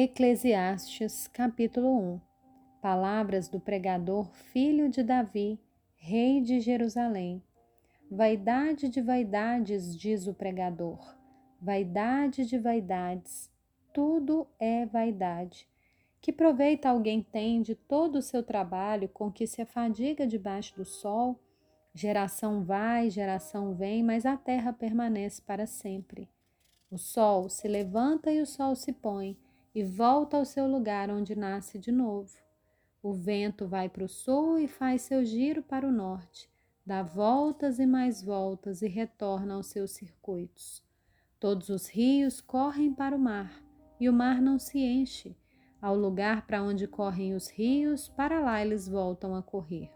Eclesiastes, capítulo 1 Palavras do pregador, filho de Davi, rei de Jerusalém. Vaidade de vaidades, diz o pregador, vaidade de vaidades, tudo é vaidade. Que proveito alguém tem de todo o seu trabalho com que se afadiga debaixo do sol? Geração vai, geração vem, mas a terra permanece para sempre. O sol se levanta e o sol se põe e volta ao seu lugar onde nasce de novo. O vento vai para o sul e faz seu giro para o norte, dá voltas e mais voltas e retorna aos seus circuitos. Todos os rios correm para o mar e o mar não se enche. Ao lugar para onde correm os rios, para lá eles voltam a correr.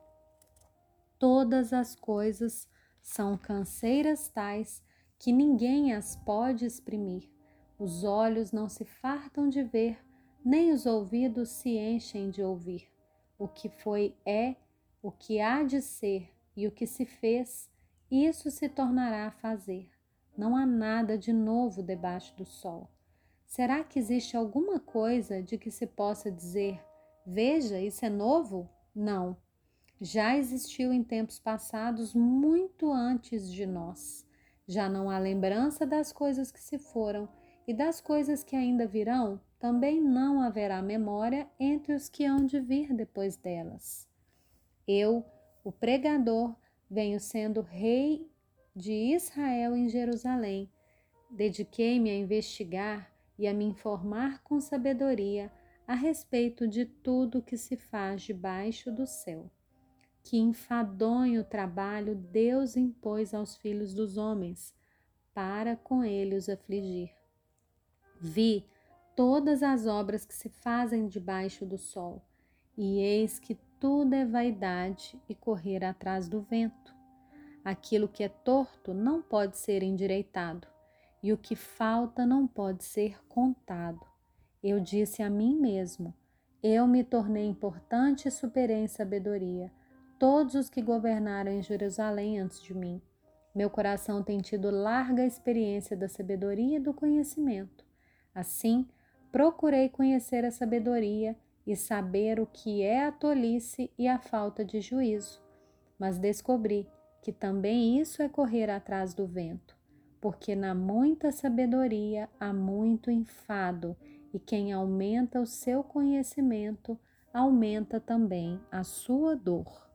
Todas as coisas são canseiras tais que ninguém as pode exprimir. Os olhos não se fartam de ver, nem os ouvidos se enchem de ouvir. O que foi é, o que há de ser e o que se fez, isso se tornará a fazer. Não há nada de novo debaixo do sol. Será que existe alguma coisa de que se possa dizer: veja, isso é novo? Não. Já existiu em tempos passados, muito antes de nós. Já não há lembrança das coisas que se foram e das coisas que ainda virão, também não haverá memória entre os que hão de vir depois delas. Eu, o pregador, venho sendo rei de Israel em Jerusalém. Dediquei-me a investigar e a me informar com sabedoria a respeito de tudo que se faz debaixo do céu. Que enfadonho trabalho Deus impôs aos filhos dos homens, para com ele os afligir. Vi todas as obras que se fazem debaixo do sol, e eis que tudo é vaidade e correr atrás do vento. Aquilo que é torto não pode ser endireitado, e o que falta não pode ser contado. Eu disse a mim mesmo: Eu me tornei importante e superei em sabedoria todos os que governaram em Jerusalém antes de mim. Meu coração tem tido larga experiência da sabedoria e do conhecimento. Assim, procurei conhecer a sabedoria e saber o que é a tolice e a falta de juízo, mas descobri que também isso é correr atrás do vento, porque na muita sabedoria há muito enfado, e quem aumenta o seu conhecimento aumenta também a sua dor.